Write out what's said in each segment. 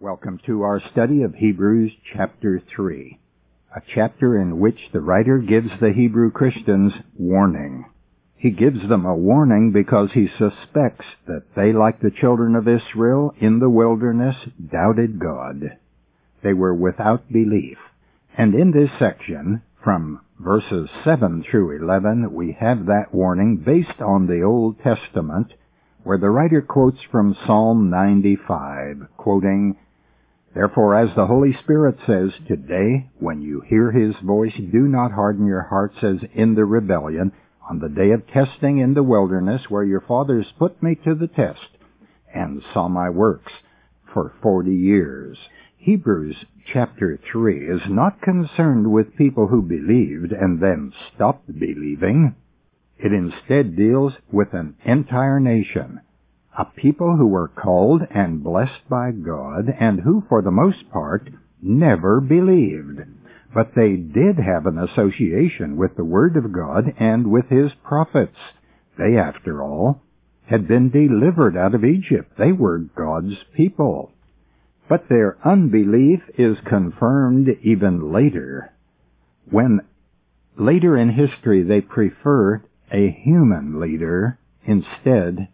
Welcome to our study of Hebrews chapter 3, a chapter in which the writer gives the Hebrew Christians warning. He gives them a warning because he suspects that they, like the children of Israel in the wilderness, doubted God. They were without belief. And in this section, from verses 7 through 11, we have that warning based on the Old Testament, where the writer quotes from Psalm 95, quoting, Therefore, as the Holy Spirit says, Today, when you hear his voice, do not harden your hearts as in the rebellion, on the day of testing in the wilderness, where your fathers put me to the test, and saw my works for forty years. Hebrews chapter 3 is not concerned with people who believed and then stopped believing. It instead deals with an entire nation a people who were called and blessed by God and who, for the most part, never believed. But they did have an association with the Word of God and with His prophets. They, after all, had been delivered out of Egypt. They were God's people. But their unbelief is confirmed even later, when later in history they preferred a human leader instead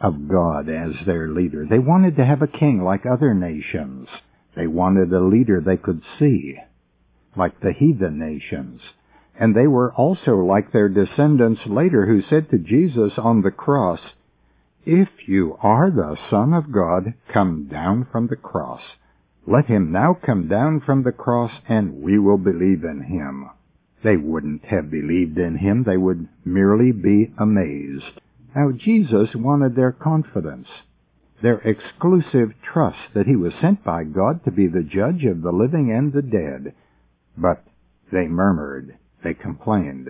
of God as their leader. They wanted to have a king like other nations. They wanted a leader they could see, like the heathen nations. And they were also like their descendants later who said to Jesus on the cross, If you are the Son of God, come down from the cross. Let him now come down from the cross and we will believe in him. They wouldn't have believed in him. They would merely be amazed. Now, Jesus wanted their confidence, their exclusive trust that he was sent by God to be the judge of the living and the dead. But they murmured, they complained.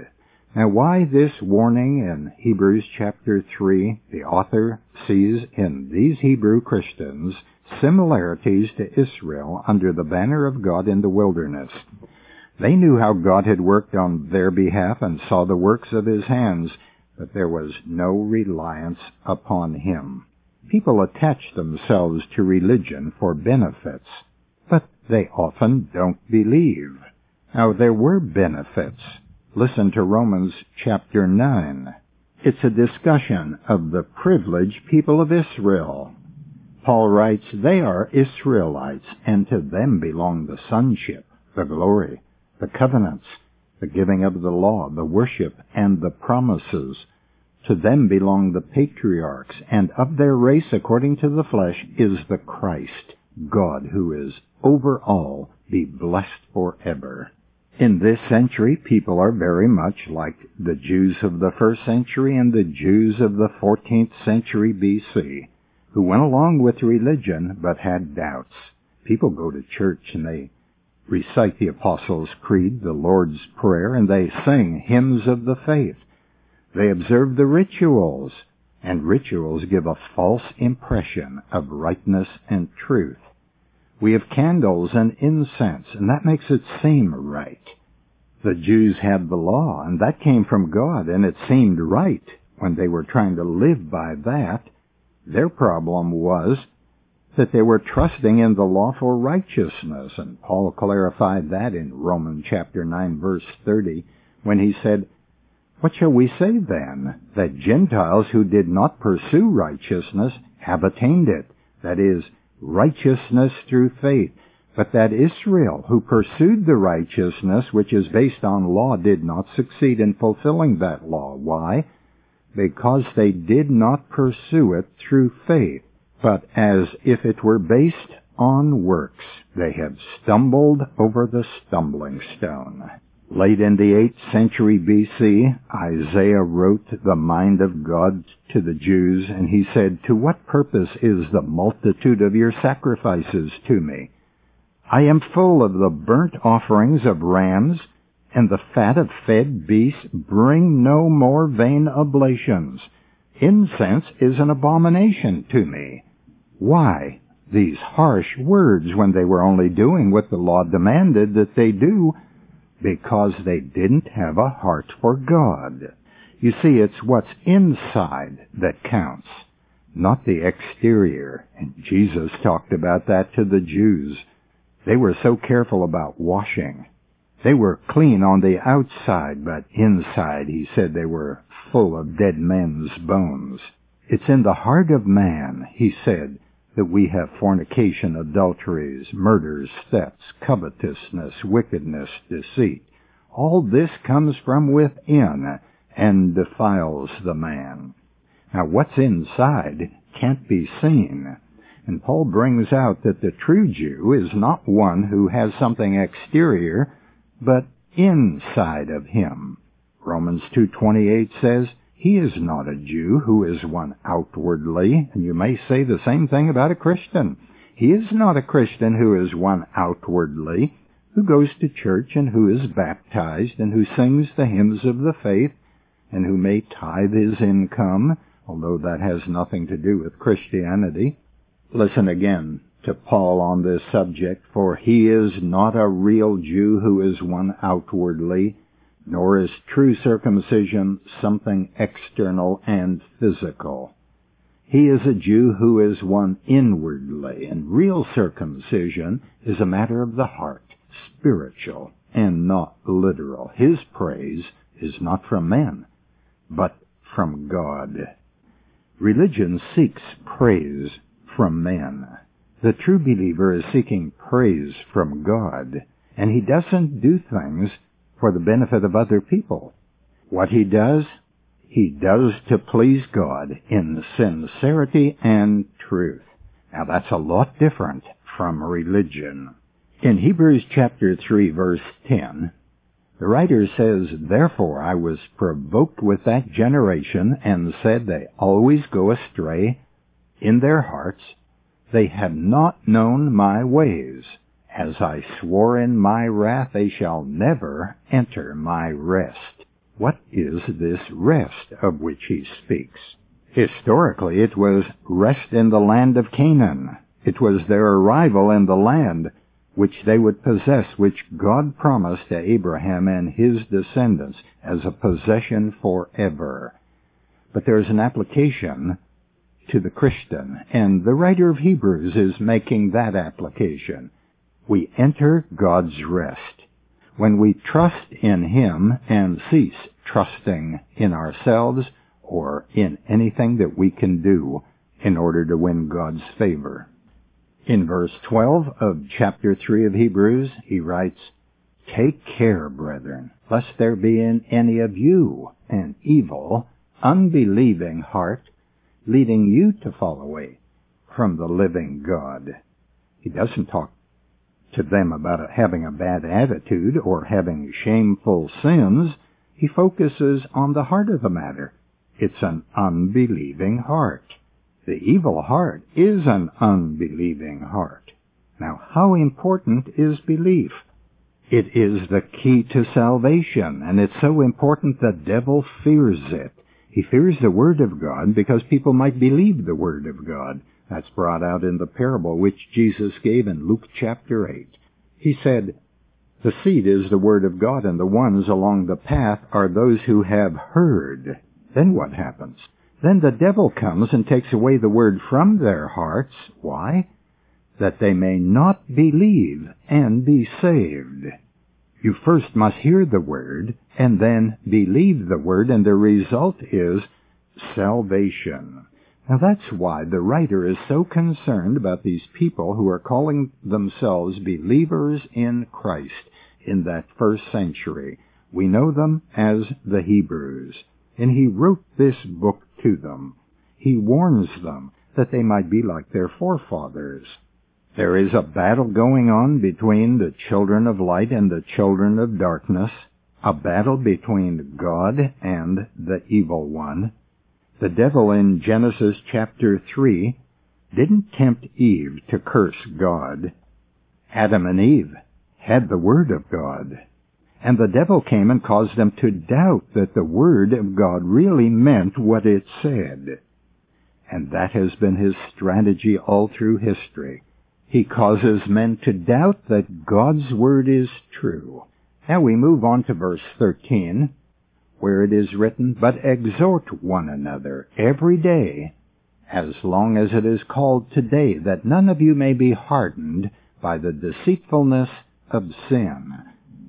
Now, why this warning in Hebrews chapter 3? The author sees in these Hebrew Christians similarities to Israel under the banner of God in the wilderness. They knew how God had worked on their behalf and saw the works of his hands, but there was no reliance upon him. People attach themselves to religion for benefits, but they often don't believe. Now, there were benefits. Listen to Romans chapter 9. It's a discussion of the privileged people of Israel. Paul writes, They are Israelites, and to them belong the sonship, the glory, the covenants, the giving of the law, the worship, and the promises. To them belong the patriarchs, and of their race according to the flesh is the Christ, God who is over all, be blessed forever. In this century, people are very much like the Jews of the first century and the Jews of the 14th century BC, who went along with religion but had doubts. People go to church and they recite the Apostles' Creed, the Lord's Prayer, and they sing hymns of the faith. They observe the rituals, and rituals give a false impression of rightness and truth. We have candles and incense, and that makes it seem right. The Jews had the law, and that came from God, and it seemed right when they were trying to live by that. Their problem was that they were trusting in the lawful righteousness, and Paul clarified that in Romans chapter 9 verse 30 when he said, What shall we say then? That Gentiles who did not pursue righteousness have attained it, that is, righteousness through faith, but that Israel, who pursued the righteousness which is based on law, did not succeed in fulfilling that law. Why? Because they did not pursue it through faith but as if it were based on works. They have stumbled over the stumbling stone. Late in the 8th century BC, Isaiah wrote the mind of God to the Jews, and he said, To what purpose is the multitude of your sacrifices to me? I am full of the burnt offerings of rams, and the fat of fed beasts bring no more vain oblations. Incense is an abomination to me. Why these harsh words when they were only doing what the law demanded that they do? Because they didn't have a heart for God. You see, it's what's inside that counts, not the exterior. And Jesus talked about that to the Jews. They were so careful about washing. They were clean on the outside, but inside he said they were full of dead men's bones. It's in the heart of man, he said, that we have fornication, adulteries, murders, thefts, covetousness, wickedness, deceit. All this comes from within and defiles the man. Now what's inside can't be seen. And Paul brings out that the true Jew is not one who has something exterior, but inside of him. Romans 2.28 says, He is not a Jew who is one outwardly, and you may say the same thing about a Christian. He is not a Christian who is one outwardly, who goes to church and who is baptized and who sings the hymns of the faith and who may tithe his income although that has nothing to do with Christianity. Listen again to Paul on this subject, for he is not a real Jew who is one outwardly, nor is true circumcision something external and physical. He is a Jew who is one inwardly, and real circumcision is a matter of the heart, spiritual, and not literal. His praise is not from men, but from God. Religion seeks praise from men. The true believer is seeking praise from God, and he doesn't do things for the benefit of other people. What he does, he does to please God in sincerity and truth. Now that's a lot different from religion. In Hebrews chapter 3 verse 10, the writer says, Therefore I was provoked with that generation, and said, They always go astray in their hearts. They have not known my ways. As I swore in my wrath, they shall never enter my rest. What is this rest of which he speaks? Historically, it was rest in the land of Canaan. It was their arrival in the land which they would possess, which God promised to Abraham and his descendants as a possession forever. But there's an application to the Christian, and the writer of Hebrews is making that application. We enter God's rest when we trust in Him and cease trusting in ourselves or in anything that we can do in order to win God's favor. In verse 12 of chapter 3 of Hebrews, he writes, Take care, brethren, lest there be in any of you an evil, unbelieving heart, leading you to fall away from the living God. He doesn't talk to them about having a bad attitude or having shameful sins. He focuses on the heart of the matter. It's an unbelieving heart. The evil heart is an unbelieving heart. Now, how important is belief? It is the key to salvation, and it's so important the devil fears it. He fears the Word of God because people might believe the Word of God. That's brought out in the parable which Jesus gave in Luke chapter 8. He said, The seed is the Word of God, and the ones along the path are those who have heard. Then what happens? Then the devil comes and takes away the word from their hearts. Why? That they may not believe and be saved. You first must hear the word and then believe the word and the result is salvation. Now that's why the writer is so concerned about these people who are calling themselves believers in Christ in that first century. We know them as the Hebrews. And he wrote this book to them. He warns them that they might be like their forefathers. There is a battle going on between the children of light and the children of darkness, a battle between God and the evil one. The devil in Genesis chapter 3 didn't tempt Eve to curse God. Adam and Eve had the Word of God. And the devil came and caused them to doubt that the Word of God really meant what it said. And that has been his strategy all through history. He causes men to doubt that God's Word is true. Now we move on to verse 13, where it is written, But exhort one another every day, as long as it is called today, that none of you may be hardened by the deceitfulness of sin.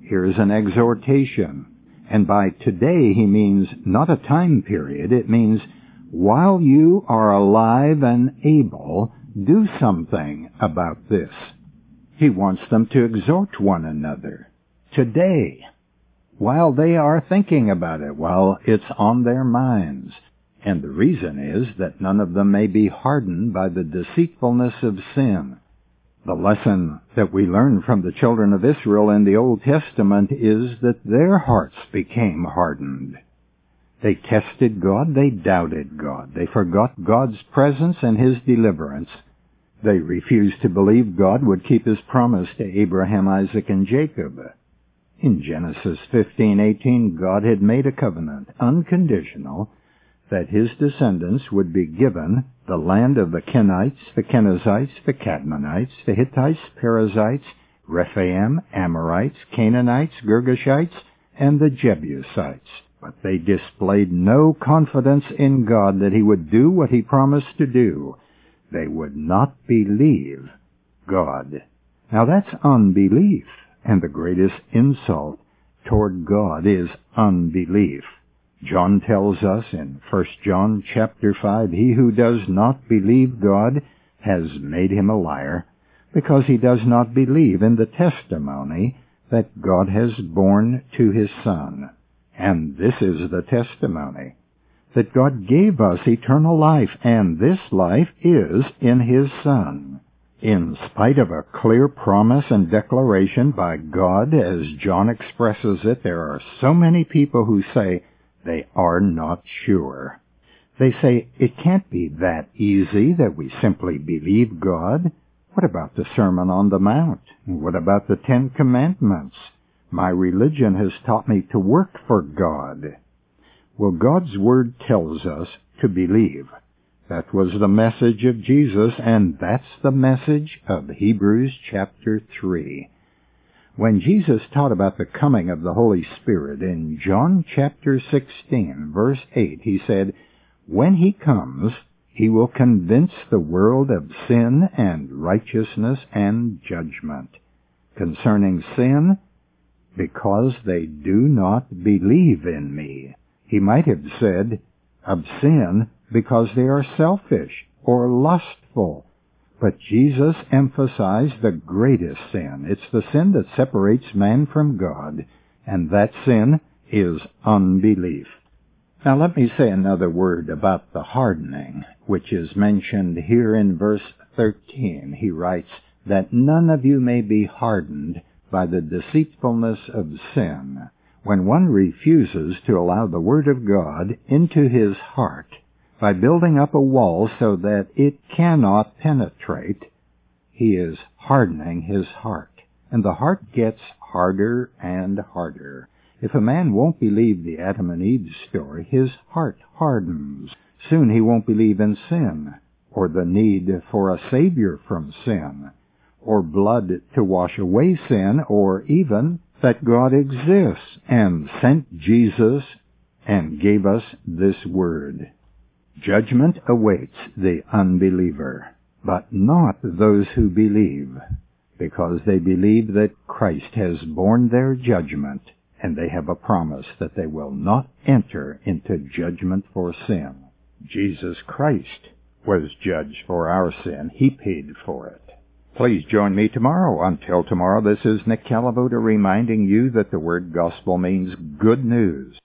Here is an exhortation. And by today he means not a time period, it means while you are alive and able, do something about this. He wants them to exhort one another today, while they are thinking about it, while it's on their minds. And the reason is that none of them may be hardened by the deceitfulness of sin. The lesson that we learn from the children of Israel in the Old Testament is that their hearts became hardened. They tested God, they doubted God, they forgot God's presence and His deliverance. They refused to believe God would keep His promise to Abraham, Isaac, and Jacob. In Genesis 15:18, God had made a covenant, unconditional, that his descendants would be given the land of the Kenites, the Kenizzites, the Cadmonites, the Hittites, Perizzites, Rephaim, Amorites, Canaanites, Girgashites, and the Jebusites. But they displayed no confidence in God that he would do what he promised to do. They would not believe God. Now that's unbelief, and the greatest insult toward God is unbelief. John tells us in 1 John chapter 5, He who does not believe God has made him a liar, because he does not believe in the testimony that God has borne to his Son. And this is the testimony, that God gave us eternal life, and this life is in his Son. In spite of a clear promise and declaration by God, as John expresses it, there are so many people who say, they are not sure. They say, it can't be that easy that we simply believe God. What about the Sermon on the Mount? What about the Ten Commandments? My religion has taught me to work for God. Well, God's Word tells us to believe. That was the message of Jesus, and that's the message of Hebrews chapter 3. When Jesus taught about the coming of the Holy Spirit in John chapter 16, verse 8, he said, When he comes, he will convince the world of sin and righteousness and judgment. Concerning sin, because they do not believe in me. He might have said, of sin, because they are selfish or lustful but Jesus emphasized the greatest sin. It's the sin that separates man from God, and that sin is unbelief. Now let me say another word about the hardening, which is mentioned here in verse 13. He writes, that none of you may be hardened by the deceitfulness of sin. When one refuses to allow the Word of God into his heart, by building up a wall so that it cannot penetrate, he is hardening his heart. And the heart gets harder and harder. If a man won't believe the Adam and Eve story, his heart hardens. Soon he won't believe in sin, or the need for a Savior from sin, or blood to wash away sin, or even that God exists and sent Jesus and gave us this word. Judgment awaits the unbeliever, but not those who believe, because they believe that Christ has borne their judgment, and they have a promise that they will not enter into judgment for sin. Jesus Christ was judged for our sin. He paid for it. Please join me tomorrow. Until tomorrow, this is Nick Calavuta reminding you that the word gospel means good news.